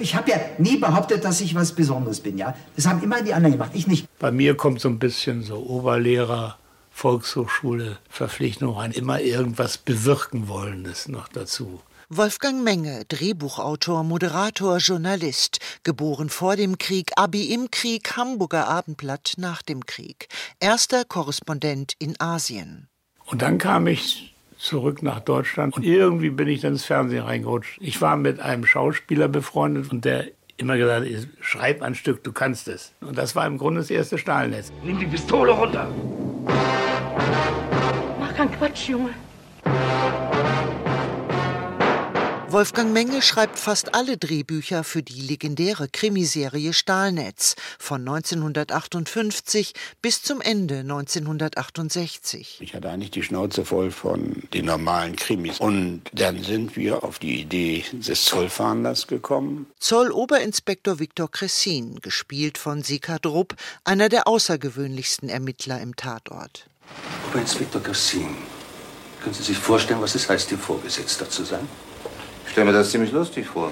Ich habe ja nie behauptet, dass ich was Besonderes bin, ja. Das haben immer die anderen gemacht, ich nicht. Bei mir kommt so ein bisschen so Oberlehrer, Volkshochschule, Verpflichtung rein, immer irgendwas bewirken wollendes noch dazu. Wolfgang Menge, Drehbuchautor, Moderator, Journalist, geboren vor dem Krieg, Abi im Krieg, Hamburger Abendblatt nach dem Krieg, erster Korrespondent in Asien. Und dann kam ich zurück nach Deutschland und irgendwie bin ich dann ins Fernsehen reingerutscht. Ich war mit einem Schauspieler befreundet und der immer gesagt hat, schreib ein Stück, du kannst es. Und das war im Grunde das erste Stahlnetz. Nimm die Pistole runter. Mach keinen Quatsch, Junge. Wolfgang Menge schreibt fast alle Drehbücher für die legendäre Krimiserie Stahlnetz von 1958 bis zum Ende 1968. Ich hatte eigentlich die Schnauze voll von den normalen Krimis. Und dann sind wir auf die Idee des Zollfahnders gekommen. Zolloberinspektor Viktor Kressin, gespielt von Sika Drupp, einer der außergewöhnlichsten Ermittler im Tatort. Oberinspektor Kressin, können Sie sich vorstellen, was es heißt, Ihr Vorgesetzter zu sein? Ich stelle mir das ziemlich lustig vor.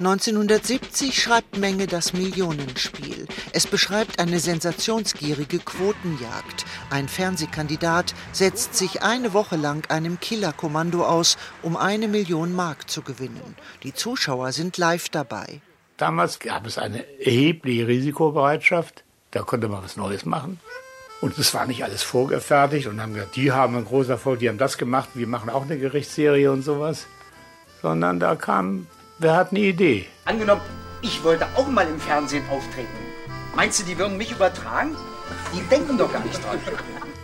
1970 schreibt Menge das Millionenspiel. Es beschreibt eine sensationsgierige Quotenjagd. Ein Fernsehkandidat setzt sich eine Woche lang einem Killerkommando aus, um eine Million Mark zu gewinnen. Die Zuschauer sind live dabei. Damals gab es eine erhebliche Risikobereitschaft. Da konnte man was Neues machen. Und es war nicht alles vorgefertigt und haben gesagt, die haben einen großen Erfolg, die haben das gemacht, wir machen auch eine Gerichtsserie und sowas. Sondern da kam, wer hat eine Idee? Angenommen, ich wollte auch mal im Fernsehen auftreten. Meinst du, die würden mich übertragen? Die denken doch gar nicht dran.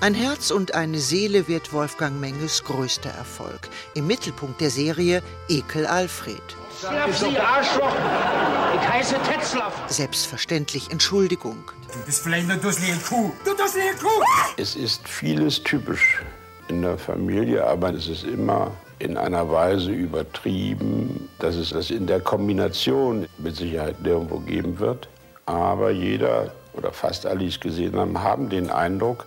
Ein Herz und eine Seele wird Wolfgang Menges größter Erfolg. Im Mittelpunkt der Serie Ekel Alfred. Sie Arschloch! Ich heiße Tetzlaff. Selbstverständlich Entschuldigung. Du bist vielleicht eine dusselige Kuh. Du dusselige Kuh! Es ist vieles typisch in der Familie, aber es ist immer in einer Weise übertrieben, dass es das in der Kombination mit Sicherheit nirgendwo geben wird. Aber jeder oder fast alle, die es gesehen haben, haben den Eindruck,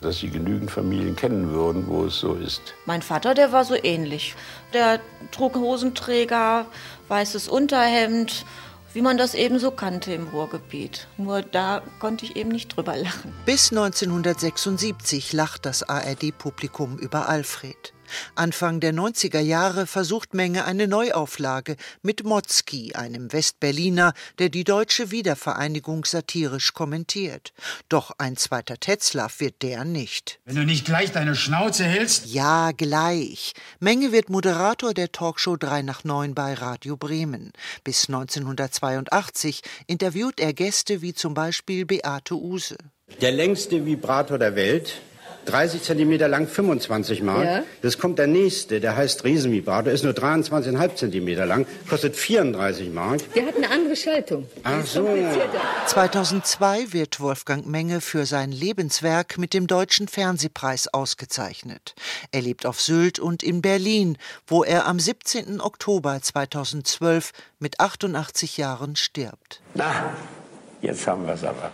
dass sie genügend Familien kennen würden, wo es so ist. Mein Vater, der war so ähnlich. Der trug Hosenträger, weißes Unterhemd, wie man das eben so kannte im Ruhrgebiet. Nur da konnte ich eben nicht drüber lachen. Bis 1976 lacht das ARD-Publikum über Alfred. Anfang der 90er Jahre versucht Menge eine Neuauflage mit Motzki, einem Westberliner, der die deutsche Wiedervereinigung satirisch kommentiert. Doch ein zweiter Tetzlaff wird der nicht. Wenn du nicht gleich deine Schnauze hältst. Ja, gleich. Menge wird Moderator der Talkshow 3 nach 9 bei Radio Bremen. Bis 1982 interviewt er Gäste wie zum Beispiel Beate Use. Der längste Vibrator der Welt 30 Zentimeter lang, 25 Mark. Ja. Jetzt kommt der nächste, der heißt Riesenvibrator, ist nur 23,5 Zentimeter lang, kostet 34 Mark. Der hat eine andere Schaltung. Ach so. 2002 wird Wolfgang Menge für sein Lebenswerk mit dem Deutschen Fernsehpreis ausgezeichnet. Er lebt auf Sylt und in Berlin, wo er am 17. Oktober 2012 mit 88 Jahren stirbt. Na, jetzt haben wir es aber.